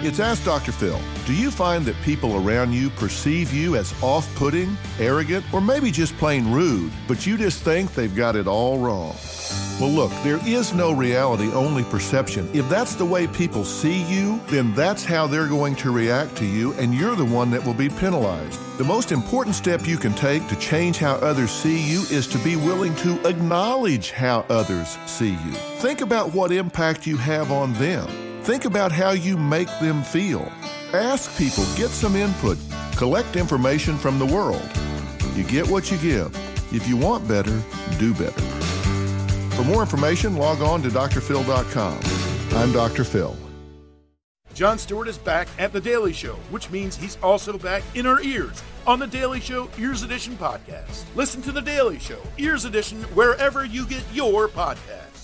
It's Ask Dr. Phil. Do you find that people around you perceive you as off putting, arrogant, or maybe just plain rude, but you just think they've got it all wrong? Well, look, there is no reality, only perception. If that's the way people see you, then that's how they're going to react to you, and you're the one that will be penalized. The most important step you can take to change how others see you is to be willing to acknowledge how others see you. Think about what impact you have on them. Think about how you make them feel. Ask people, get some input, collect information from the world. You get what you give. If you want better, do better. For more information, log on to drphil.com. I'm Dr. Phil. Jon Stewart is back at The Daily Show, which means he's also back in our ears on The Daily Show Ears Edition podcast. Listen to The Daily Show Ears Edition wherever you get your podcasts.